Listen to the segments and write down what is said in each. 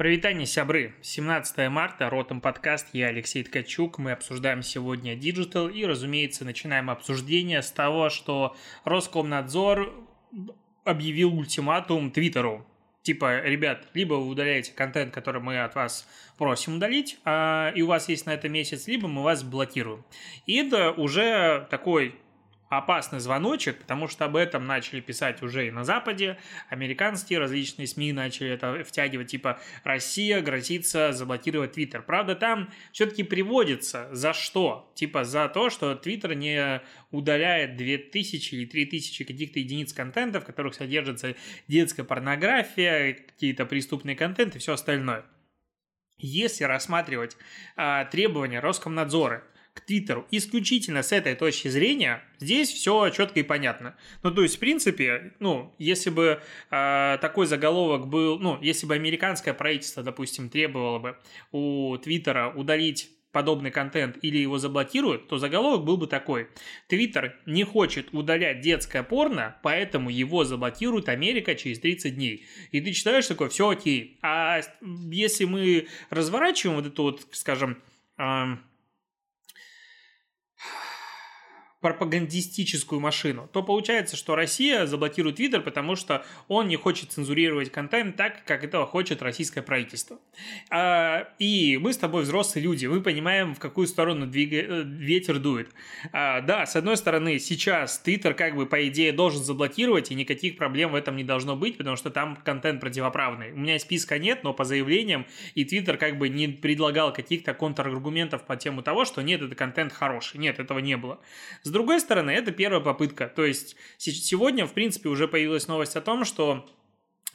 Прывітанне, сябры! 17 марта, Ротом подкаст, я Алексей Ткачук. Мы обсуждаем сегодня digital и, разумеется, начинаем обсуждение с того, что Роскомнадзор объявил ультиматум Твиттеру. Типа, ребят, либо вы удаляете контент, который мы от вас просим удалить, а, и у вас есть на это месяц, либо мы вас блокируем. И это уже такой опасный звоночек, потому что об этом начали писать уже и на Западе, американские различные СМИ начали это втягивать, типа Россия грозится заблокировать Твиттер. Правда, там все-таки приводится за что? Типа за то, что Твиттер не удаляет 2000 или 3000 каких-то единиц контента, в которых содержится детская порнография, какие-то преступные контенты и все остальное. Если рассматривать а, требования Роскомнадзора к Твиттеру исключительно с этой точки зрения, здесь все четко и понятно. Ну, то есть, в принципе, ну, если бы э, такой заголовок был, ну, если бы американское правительство, допустим, требовало бы у Твиттера удалить подобный контент или его заблокируют, то заголовок был бы такой. Твиттер не хочет удалять детское порно, поэтому его заблокирует Америка через 30 дней. И ты читаешь такой, все окей. А если мы разворачиваем вот эту вот, скажем, пропагандистическую машину, то получается, что Россия заблокирует Твиттер, потому что он не хочет цензурировать контент так, как этого хочет российское правительство. А, и мы с тобой взрослые люди, мы понимаем, в какую сторону двига... Э, ветер дует. А, да, с одной стороны, сейчас Твиттер как бы по идее должен заблокировать, и никаких проблем в этом не должно быть, потому что там контент противоправный. У меня списка нет, но по заявлениям, и Твиттер как бы не предлагал каких-то контраргументов по тему того, что нет, это контент хороший. Нет, этого не было. С другой стороны, это первая попытка. То есть сегодня, в принципе, уже появилась новость о том, что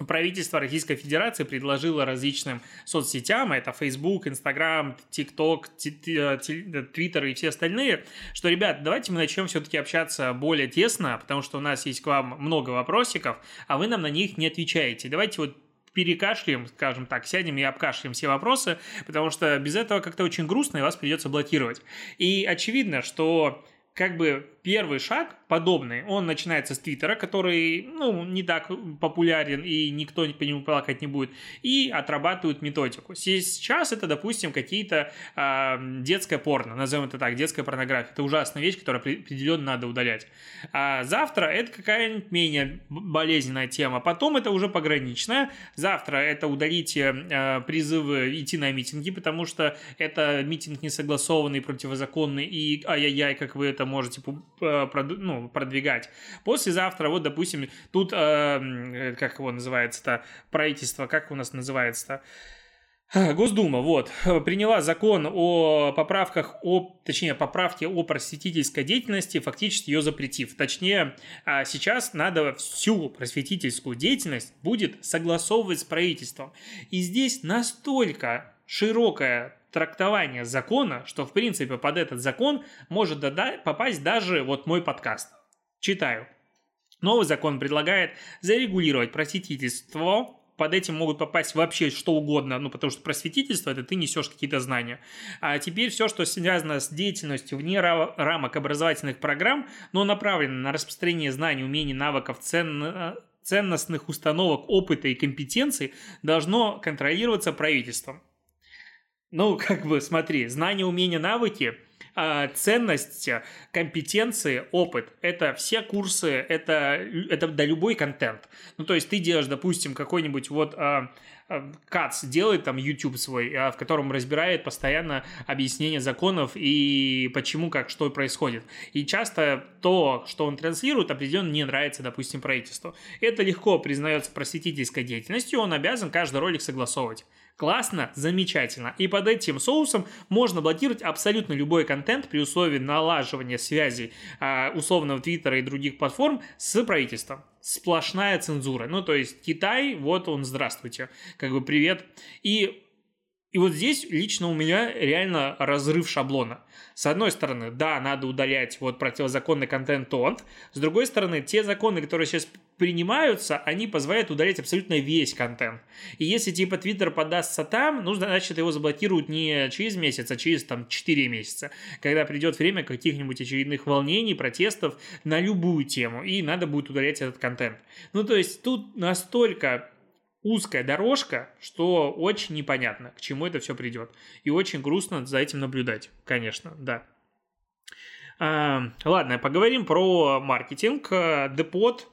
правительство Российской Федерации предложило различным соцсетям, это Facebook, Instagram, TikTok, Twitter и все остальные, что, ребят, давайте мы начнем все-таки общаться более тесно, потому что у нас есть к вам много вопросиков, а вы нам на них не отвечаете. Давайте вот перекашляем, скажем так, сядем и обкашляем все вопросы, потому что без этого как-то очень грустно, и вас придется блокировать. И очевидно, что как бы первый шаг подобный, он начинается с Твиттера, который, ну, не так популярен и никто по нему плакать не будет, и отрабатывают методику. Сейчас это, допустим, какие-то э, детское порно, назовем это так, детская порнография. Это ужасная вещь, которую определенно надо удалять. А завтра это какая-нибудь менее болезненная тема. Потом это уже пограничная. Завтра это удалите э, призывы идти на митинги, потому что это митинг несогласованный, противозаконный, и ай-яй-яй, как вы это можете ну, продвигать. Послезавтра, вот, допустим, тут, э, как его называется-то, правительство, как у нас называется-то, Госдума, вот, приняла закон о поправках, о, точнее, поправке о просветительской деятельности, фактически ее запретив. Точнее, а сейчас надо всю просветительскую деятельность будет согласовывать с правительством. И здесь настолько широкая трактование закона, что в принципе под этот закон может попасть даже вот мой подкаст. Читаю. Новый закон предлагает зарегулировать просветительство под этим могут попасть вообще что угодно, ну, потому что просветительство – это ты несешь какие-то знания. А теперь все, что связано с деятельностью вне рамок образовательных программ, но направлено на распространение знаний, умений, навыков, цен, ценностных установок, опыта и компетенций, должно контролироваться правительством. Ну, как бы, смотри, знания, умения, навыки, а, ценности, компетенции, опыт. Это все курсы, это, это да, любой контент. Ну, то есть ты делаешь, допустим, какой-нибудь вот а, а, Кац делает там YouTube свой, в котором разбирает постоянно объяснение законов и почему, как, что происходит. И часто то, что он транслирует, определенно не нравится, допустим, правительству. Это легко признается просветительской деятельностью, он обязан каждый ролик согласовывать. Классно, замечательно. И под этим соусом можно блокировать абсолютно любой контент при условии налаживания связей э, условного Твиттера и других платформ с правительством. Сплошная цензура. Ну, то есть Китай, вот он, здравствуйте. Как бы привет. И и вот здесь лично у меня реально разрыв шаблона. С одной стороны, да, надо удалять вот противозаконный контент тонт. С другой стороны, те законы, которые сейчас принимаются, они позволяют удалять абсолютно весь контент. И если типа Twitter подастся там, ну, значит, его заблокируют не через месяц, а через там 4 месяца, когда придет время каких-нибудь очередных волнений, протестов на любую тему, и надо будет удалять этот контент. Ну, то есть тут настолько узкая дорожка, что очень непонятно, к чему это все придет. И очень грустно за этим наблюдать, конечно, да. А, ладно, поговорим про маркетинг. Депот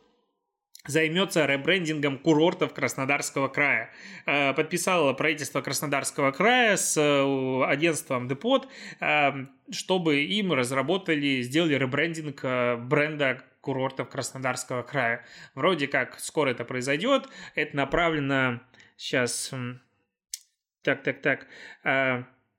займется ребрендингом курортов Краснодарского края. А, подписало правительство Краснодарского края с э, агентством Депот, а, чтобы им разработали, сделали ребрендинг э, бренда курортов Краснодарского края. Вроде как скоро это произойдет. Это направлено сейчас... Так, так, так.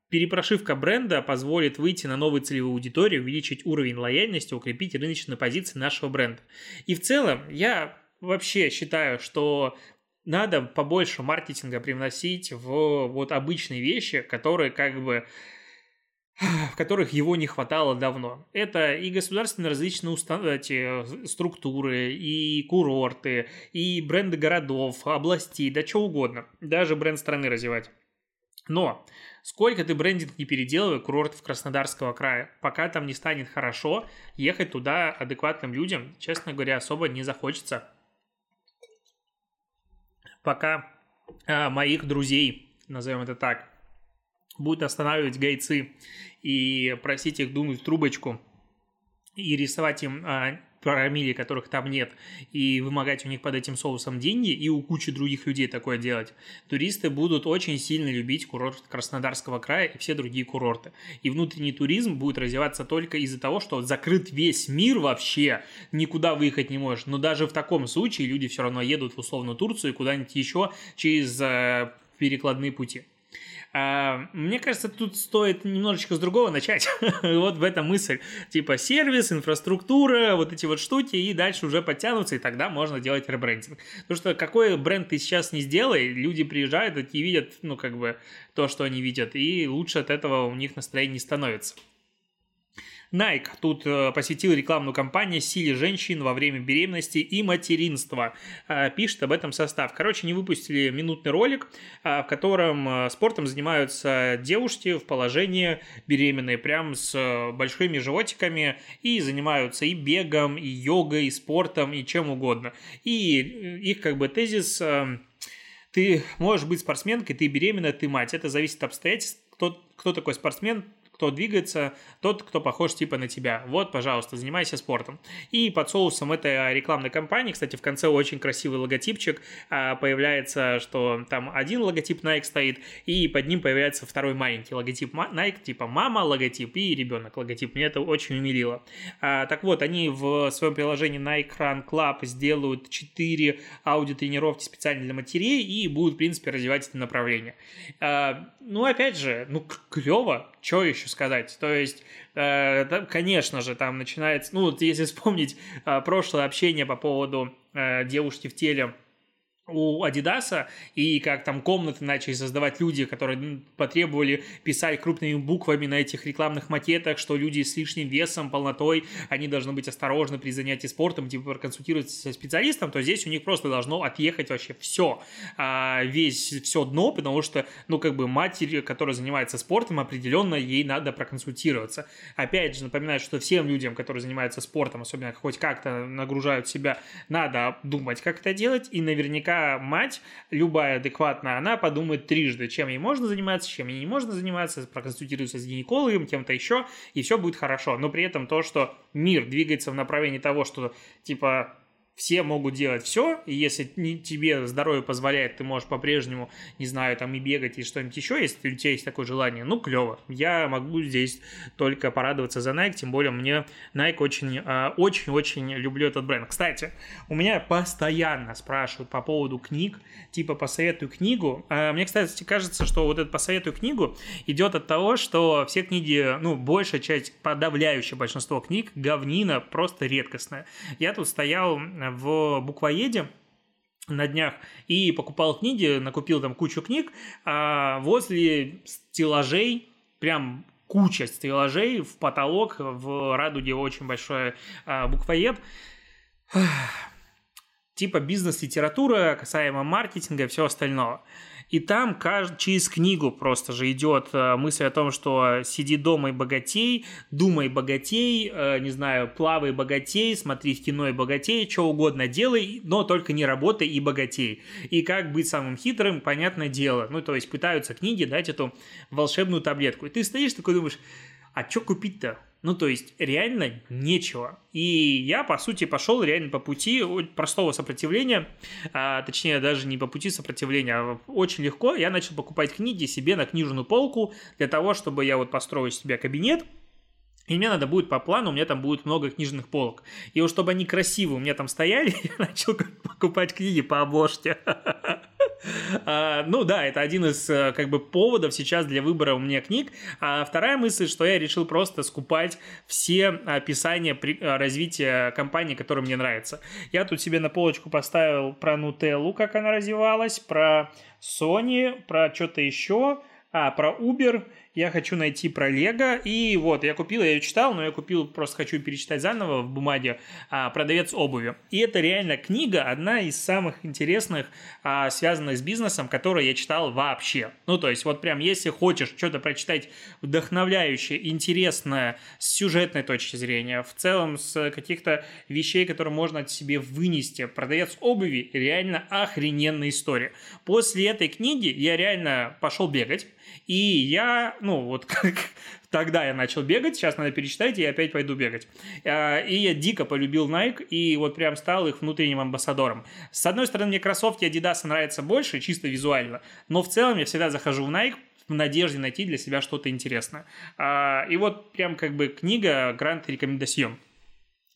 Перепрошивка бренда позволит выйти на новую целевую аудиторию, увеличить уровень лояльности, укрепить рыночные позиции нашего бренда. И в целом я вообще считаю, что надо побольше маркетинга привносить в вот обычные вещи, которые как бы в которых его не хватало давно. Это и государственные различные устан... эти структуры, и курорты, и бренды городов, областей, да что угодно. Даже бренд страны развивать. Но сколько ты брендинг не переделывай курортов Краснодарского края, пока там не станет хорошо, ехать туда адекватным людям, честно говоря, особо не захочется. Пока а, моих друзей, назовем это так, будут останавливать гайцы и просить их дунуть в трубочку и рисовать им а, промили, которых там нет, и вымогать у них под этим соусом деньги, и у кучи других людей такое делать, туристы будут очень сильно любить курорт Краснодарского края и все другие курорты. И внутренний туризм будет развиваться только из-за того, что закрыт весь мир вообще, никуда выехать не можешь. Но даже в таком случае люди все равно едут в условную Турцию и куда-нибудь еще через э, перекладные пути. А, мне кажется, тут стоит немножечко с другого начать. вот в этом мысль. Типа сервис, инфраструктура, вот эти вот штуки, и дальше уже подтянутся, и тогда можно делать ребрендинг. Потому что какой бренд ты сейчас не сделай, люди приезжают и видят, ну, как бы, то, что они видят, и лучше от этого у них настроение не становится. Nike тут э, посетил рекламную кампанию «Силе женщин во время беременности и материнства». Э, пишет об этом состав. Короче, они выпустили минутный ролик, э, в котором спортом занимаются девушки в положении беременной, прям с большими животиками, и занимаются и бегом, и йогой, и спортом, и чем угодно. И их как бы тезис ты можешь быть спортсменкой, ты беременна, ты мать. Это зависит от обстоятельств. Кто, кто такой спортсмен, кто двигается, тот, кто похож типа на тебя. Вот, пожалуйста, занимайся спортом. И под соусом этой рекламной кампании, кстати, в конце очень красивый логотипчик, а, появляется, что там один логотип Nike стоит, и под ним появляется второй маленький логотип Nike, типа мама логотип и ребенок логотип. Мне это очень умилило. А, так вот, они в своем приложении Nike Run Club сделают 4 аудиотренировки специально для матерей и будут, в принципе, развивать это направление. А, ну, опять же, ну, клево, что еще сказать? То есть, э, конечно же, там начинается, ну, вот если вспомнить э, прошлое общение по поводу э, девушки в теле, у Адидаса, и как там комнаты начали создавать люди, которые потребовали писать крупными буквами на этих рекламных макетах, что люди с лишним весом, полнотой, они должны быть осторожны при занятии спортом, типа проконсультироваться со специалистом, то здесь у них просто должно отъехать вообще все, а, весь, все дно, потому что, ну, как бы матерь, которая занимается спортом, определенно ей надо проконсультироваться. Опять же, напоминаю, что всем людям, которые занимаются спортом, особенно хоть как-то нагружают себя, надо думать, как это делать, и наверняка наверняка мать, любая адекватная, она подумает трижды, чем ей можно заниматься, чем ей не можно заниматься, проконсультируется с гинекологом, кем-то еще, и все будет хорошо. Но при этом то, что мир двигается в направлении того, что типа все могут делать все, и если тебе здоровье позволяет, ты можешь по-прежнему, не знаю, там и бегать, и что-нибудь еще, если у тебя есть такое желание, ну, клево. Я могу здесь только порадоваться за Nike, тем более мне Nike очень, а, очень-очень люблю этот бренд. Кстати, у меня постоянно спрашивают по поводу книг, типа посоветую книгу. А, мне, кстати, кажется, что вот это посоветую книгу идет от того, что все книги, ну, большая часть, подавляющее большинство книг, говнина просто редкостная. Я тут стоял в буквоеде на днях и покупал книги, накупил там кучу книг, а возле стеллажей прям куча стеллажей в потолок, в радуге очень большой а, буквоед. Типа бизнес-литература, касаемо маркетинга и всего остального. И там через книгу просто же идет э, мысль о том, что сиди дома и богатей, думай богатей, э, не знаю, плавай богатей, смотри кино и богатей, что угодно делай, но только не работай и богатей. И как быть самым хитрым, понятное дело. Ну, то есть пытаются книги дать эту волшебную таблетку. И ты стоишь такой думаешь, а что купить-то? Ну, то есть, реально нечего. И я, по сути, пошел реально по пути простого сопротивления, а, точнее, даже не по пути сопротивления, а очень легко. Я начал покупать книги себе на книжную полку для того, чтобы я вот построил себе кабинет, и мне надо будет по плану, у меня там будет много книжных полок. И вот чтобы они красивые у меня там стояли, я начал покупать книги по обложке. А, ну да, это один из э, как бы поводов сейчас для выбора у меня книг. А вторая мысль, что я решил просто скупать все описания э, развития компании, которая мне нравится. Я тут себе на полочку поставил про Нутеллу, как она развивалась, про Sony, про что-то еще, а, про Uber я хочу найти про Лего, и вот, я купил, я ее читал, но я купил, просто хочу перечитать заново в бумаге а, «Продавец обуви». И это реально книга, одна из самых интересных, а, связанных с бизнесом, которую я читал вообще. Ну, то есть, вот прям, если хочешь что-то прочитать вдохновляющее, интересное, с сюжетной точки зрения, в целом с каких-то вещей, которые можно от себе вынести, «Продавец обуви» реально охрененная история. После этой книги я реально пошел бегать, и я, ну, вот как тогда я начал бегать, сейчас надо перечитать, и я опять пойду бегать. А, и я дико полюбил Nike, и вот прям стал их внутренним амбассадором. С одной стороны, мне кроссовки Adidas нравятся больше, чисто визуально, но в целом я всегда захожу в Nike, в надежде найти для себя что-то интересное. А, и вот прям как бы книга Грант Рекомендацион.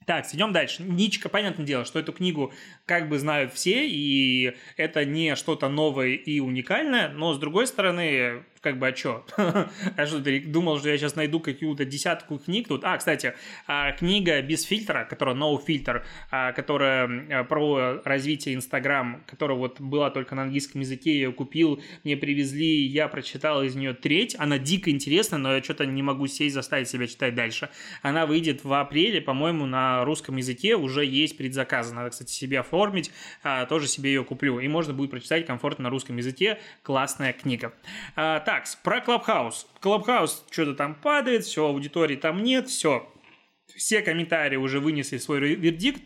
Так, идем дальше. Ничка, понятное дело, что эту книгу как бы знают все, и это не что-то новое и уникальное, но с другой стороны, как бы, а что? а что, ты думал, что я сейчас найду какую-то десятку книг тут? А, кстати, а, книга без фильтра, которая No Filter, а, которая про развитие Инстаграм, которая вот была только на английском языке, я ее купил, мне привезли, я прочитал из нее треть, она дико интересная, но я что-то не могу сесть, заставить себя читать дальше. Она выйдет в апреле, по-моему, на русском языке, уже есть предзаказ, надо, кстати, себе оформить, а, тоже себе ее куплю, и можно будет прочитать комфортно на русском языке, классная книга. Так, про Clubhouse. Clubhouse что-то там падает, все, аудитории там нет, все. Все комментарии уже вынесли свой вердикт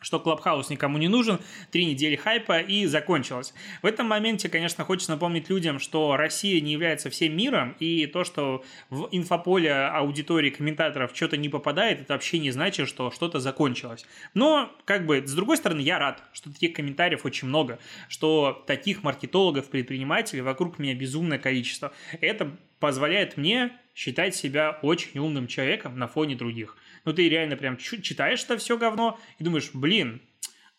что Clubhouse никому не нужен, три недели хайпа и закончилось. В этом моменте, конечно, хочется напомнить людям, что Россия не является всем миром, и то, что в инфополе аудитории комментаторов что-то не попадает, это вообще не значит, что что-то закончилось. Но, как бы, с другой стороны, я рад, что таких комментариев очень много, что таких маркетологов, предпринимателей вокруг меня безумное количество. Это позволяет мне считать себя очень умным человеком на фоне других ну ты реально прям читаешь это все говно и думаешь, блин,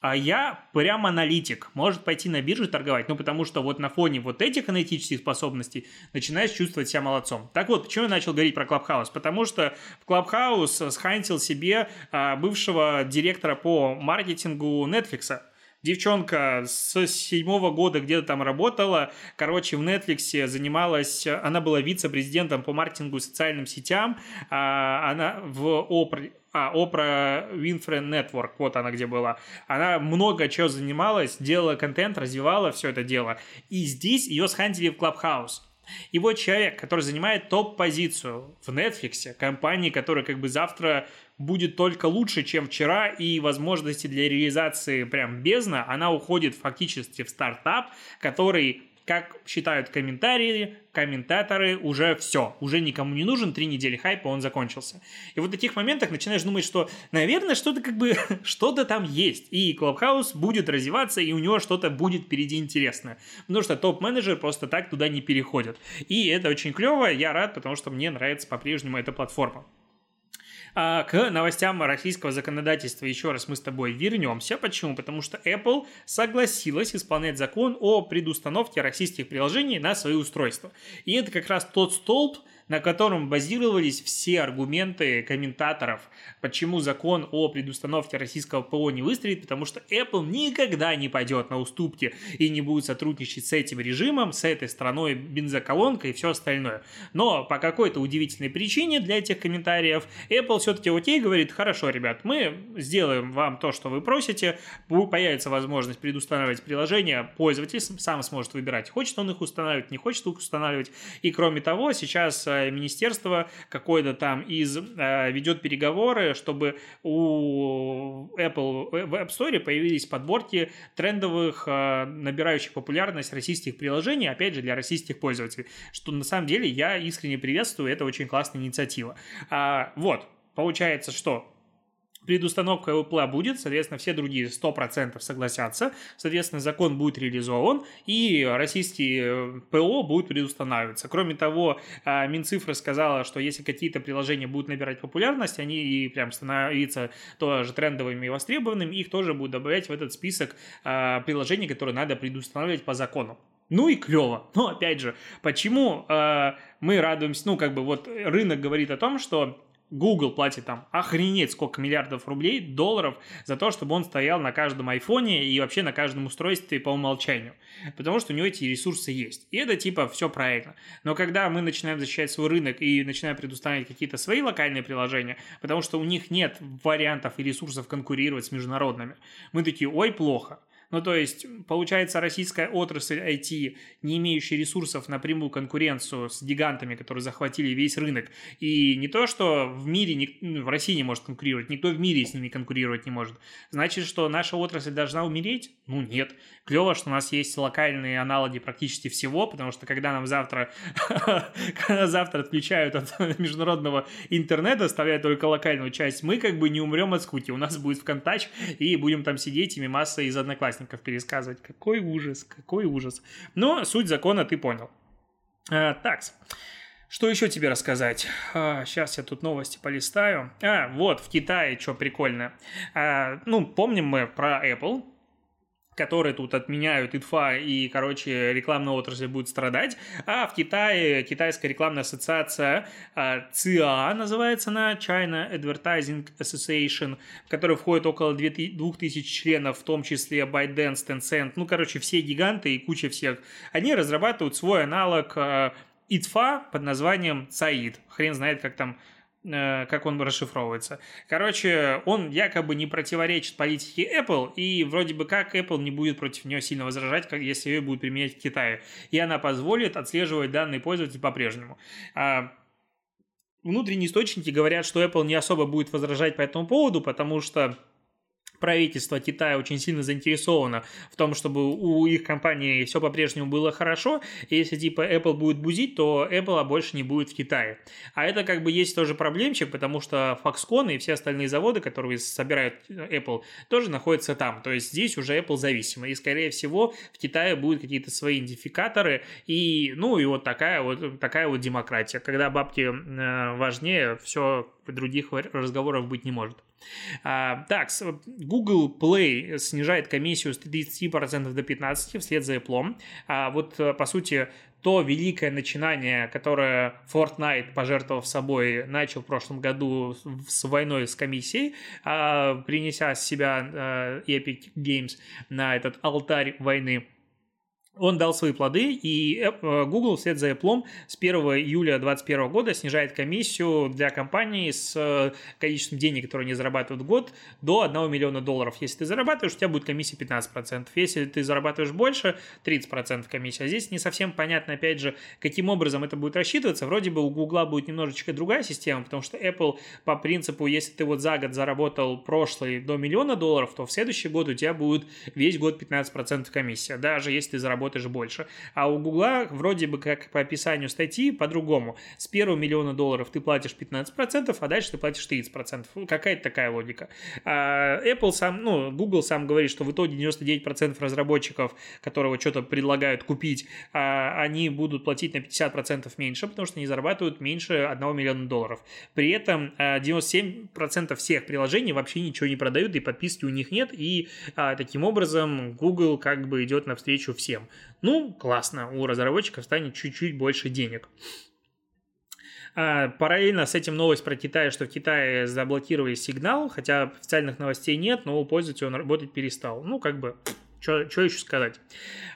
а я прям аналитик, может пойти на биржу торговать, ну потому что вот на фоне вот этих аналитических способностей начинаешь чувствовать себя молодцом. Так вот, почему я начал говорить про Clubhouse? Потому что в Clubhouse схантил себе а, бывшего директора по маркетингу Netflix, девчонка с седьмого года где-то там работала, короче, в Netflix занималась, она была вице-президентом по маркетингу и социальным сетям, а она в Опре, а, Oprah Winfrey Network, вот она где была. Она много чего занималась, делала контент, развивала все это дело. И здесь ее схантили в Clubhouse. И вот человек, который занимает топ-позицию в Netflix, компании, которая как бы завтра будет только лучше, чем вчера, и возможности для реализации прям бездна, она уходит фактически в стартап, который как считают комментарии, комментаторы, уже все, уже никому не нужен, три недели хайпа, он закончился. И вот в таких моментах начинаешь думать, что, наверное, что-то как бы, что-то там есть, и Clubhouse будет развиваться, и у него что-то будет впереди интересное. Потому что топ-менеджер просто так туда не переходит. И это очень клево, я рад, потому что мне нравится по-прежнему эта платформа. А, к новостям российского законодательства еще раз мы с тобой вернемся. Почему? Потому что Apple согласилась исполнять закон о предустановке российских приложений на свои устройства. И это как раз тот столб, на котором базировались все аргументы комментаторов, почему закон о предустановке российского ПО не выстрелит, потому что Apple никогда не пойдет на уступки и не будет сотрудничать с этим режимом, с этой страной бензоколонкой и все остальное. Но по какой-то удивительной причине для этих комментариев Apple все-таки окей говорит, хорошо, ребят, мы сделаем вам то, что вы просите, появится возможность предустанавливать приложения, пользователь сам сможет выбирать, хочет он их устанавливать, не хочет их устанавливать. И кроме того, сейчас э, министерство какое-то там из э, ведет переговоры, чтобы у Apple в App Store появились подборки трендовых, э, набирающих популярность российских приложений, опять же, для российских пользователей, что на самом деле я искренне приветствую, это очень классная инициатива. А, вот, получается, что предустановка Apple будет, соответственно, все другие 100% согласятся, соответственно, закон будет реализован, и российские э, ПО будут предустанавливаться. Кроме того, а, Минцифра сказала, что если какие-то приложения будут набирать популярность, они и прям становиться тоже трендовыми и востребованными, их тоже будут добавлять в этот список а, приложений, которые надо предустанавливать по закону. Ну и клево. Но опять же, почему э, мы радуемся? Ну, как бы вот рынок говорит о том, что Google платит там охренеть сколько миллиардов рублей, долларов за то, чтобы он стоял на каждом айфоне и вообще на каждом устройстве по умолчанию. Потому что у него эти ресурсы есть. И это типа все правильно. Но когда мы начинаем защищать свой рынок и начинаем предоставлять какие-то свои локальные приложения, потому что у них нет вариантов и ресурсов конкурировать с международными, мы такие, ой, плохо. Ну, то есть, получается, российская отрасль IT, не имеющая ресурсов на прямую конкуренцию с гигантами, которые захватили весь рынок, и не то, что в мире, ну, в России не может конкурировать, никто в мире с ними конкурировать не может. Значит, что наша отрасль должна умереть? Ну, нет. Клево, что у нас есть локальные аналоги практически всего, потому что когда нам завтра, когда завтра отключают от международного интернета, оставляют только локальную часть, мы как бы не умрем от скуки. У нас будет ВКонтач, и будем там сидеть и мимасы из одноклассников одноклассников пересказывать. Какой ужас, какой ужас. Но суть закона ты понял. А, так, что еще тебе рассказать? А, сейчас я тут новости полистаю. А, вот, в Китае что прикольно. А, ну, помним мы про Apple, которые тут отменяют ИТФА и, короче, рекламная отрасль будет страдать. А в Китае китайская рекламная ассоциация ЦИА называется она, China Advertising Association, в которой входит около 2000 членов, в том числе ByteDance, Tencent, ну, короче, все гиганты и куча всех. Они разрабатывают свой аналог ИТФА под названием ЦАИД. Хрен знает, как там как он расшифровывается. Короче, он якобы не противоречит политике Apple, и вроде бы как Apple не будет против нее сильно возражать, как если ее будет применять в Китае. И она позволит отслеживать данные пользователя по-прежнему. А внутренние источники говорят, что Apple не особо будет возражать по этому поводу, потому что правительство Китая очень сильно заинтересовано в том, чтобы у их компании все по-прежнему было хорошо, и если типа Apple будет бузить, то Apple больше не будет в Китае. А это как бы есть тоже проблемчик, потому что Foxconn и все остальные заводы, которые собирают Apple, тоже находятся там. То есть здесь уже Apple зависимо. И, скорее всего, в Китае будут какие-то свои идентификаторы, и, ну, и вот такая вот, такая вот демократия. Когда бабки э, важнее, все других разговоров быть не может. А, так, Google Play снижает комиссию с 30% до 15% вслед за Apple. А, вот, э, по сути, то великое начинание, которое Fortnite, пожертвовав собой, начал в прошлом году с войной с комиссией, а, принеся себя э, Epic Games на этот алтарь войны, он дал свои плоды, и э, Google вслед за Apple с 1 июля 2021 года снижает комиссию для компаний с э, количеством денег, которые они зарабатывают в год, до 1 миллиона долларов. Если ты зарабатываешь, у тебя будет комиссия 15%. Если ты зарабатываешь больше, 30% комиссия. А здесь не совсем понятно, опять же, каким образом это будет рассчитываться. Вроде бы у Google будет немножечко другая система, потому что Apple по принципу, если ты вот за год заработал прошлый до миллиона долларов, то в следующий год у тебя будет весь год 15% комиссия. Даже если ты заработаешь работаешь больше. А у Гугла вроде бы как по описанию статьи по-другому. С первого миллиона долларов ты платишь 15%, а дальше ты платишь 30%. Какая-то такая логика. А Apple сам, ну, Google сам говорит, что в итоге 99% разработчиков, которые что-то предлагают купить, а, они будут платить на 50% меньше, потому что они зарабатывают меньше 1 миллиона долларов. При этом 97% а, всех приложений вообще ничего не продают, и подписки у них нет, и а, таким образом Google как бы идет навстречу всем. Ну, классно, у разработчиков станет чуть-чуть больше денег. А, параллельно с этим новость про Китай, что в Китае заблокировали сигнал, хотя официальных новостей нет, но у пользователя он работать перестал. Ну, как бы что еще сказать?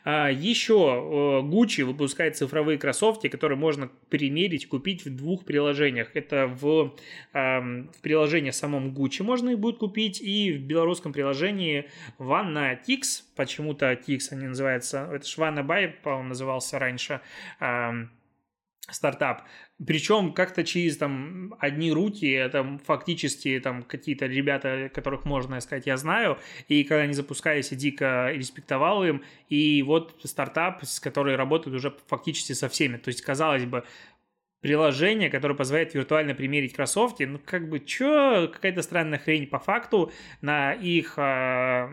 А, еще Gucci выпускает цифровые кроссовки, которые можно примерить, купить в двух приложениях. Это в, в приложении самом Gucci можно их будет купить, и в белорусском приложении Vanna Tix, почему-то Tix они называются, это ж Vanna Buy, по-моему, назывался раньше, стартап. Причем как-то через там одни руки, это фактически там какие-то ребята, которых можно сказать, я знаю, и когда они запускались, я дико респектовал им, и вот стартап, с который работает уже фактически со всеми. То есть, казалось бы, приложение, которое позволяет виртуально примерить кроссовки, ну, как бы, чё, какая-то странная хрень по факту на их, а,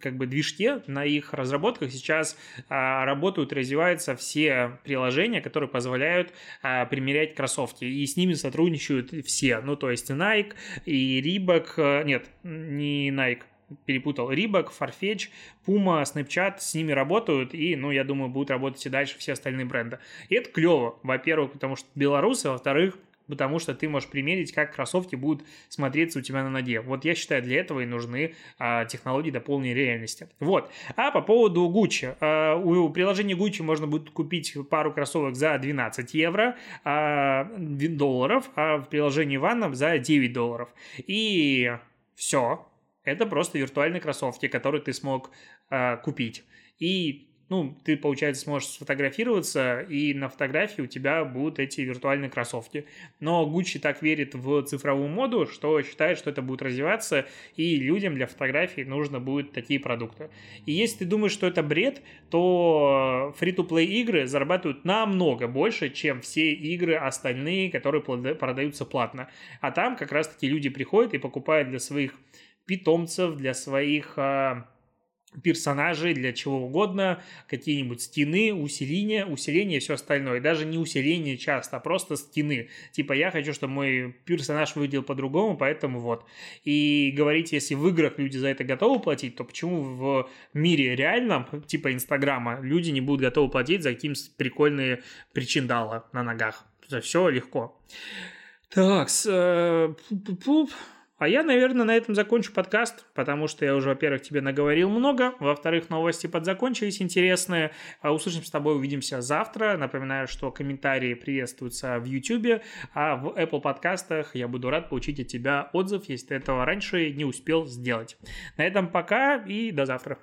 как бы, движке, на их разработках сейчас а, работают, развиваются все приложения, которые позволяют а, примерять кроссовки, и с ними сотрудничают все, ну, то есть Nike и Reebok, нет, не Nike, перепутал. Рибок, Farfetch, Puma, Snapchat с ними работают, и, ну, я думаю, будут работать и дальше все остальные бренды. И это клево, во-первых, потому что белорусы, во-вторых, потому что ты можешь примерить, как кроссовки будут смотреться у тебя на ноге. Вот я считаю, для этого и нужны а, технологии дополненной реальности. Вот. А по поводу Gucci. А, у приложения Gucci можно будет купить пару кроссовок за 12 евро, а, долларов, а в приложении Ванна за 9 долларов. И все. Это просто виртуальные кроссовки, которые ты смог э, купить. И ну, ты, получается, сможешь сфотографироваться, и на фотографии у тебя будут эти виртуальные кроссовки. Но Gucci так верит в цифровую моду, что считает, что это будет развиваться, и людям для фотографий нужно будет такие продукты. И если ты думаешь, что это бред, то free-to-play игры зарабатывают намного больше, чем все игры остальные, которые продаются платно. А там как раз-таки люди приходят и покупают для своих питомцев, для своих э, персонажей, для чего угодно, какие-нибудь стены, усиления, усиление и все остальное. даже не усиление часто, а просто стены. Типа я хочу, чтобы мой персонаж выглядел по-другому, поэтому вот. И говорить, если в играх люди за это готовы платить, то почему в мире реальном, типа Инстаграма, люди не будут готовы платить за какие-то прикольные причиндалы на ногах? За все легко. Так, с, э, а я, наверное, на этом закончу подкаст, потому что я уже, во-первых, тебе наговорил много, во-вторых, новости подзакончились интересные. А услышимся с тобой, увидимся завтра. Напоминаю, что комментарии приветствуются в YouTube, а в Apple подкастах я буду рад получить от тебя отзыв, если ты этого раньше не успел сделать. На этом пока и до завтра.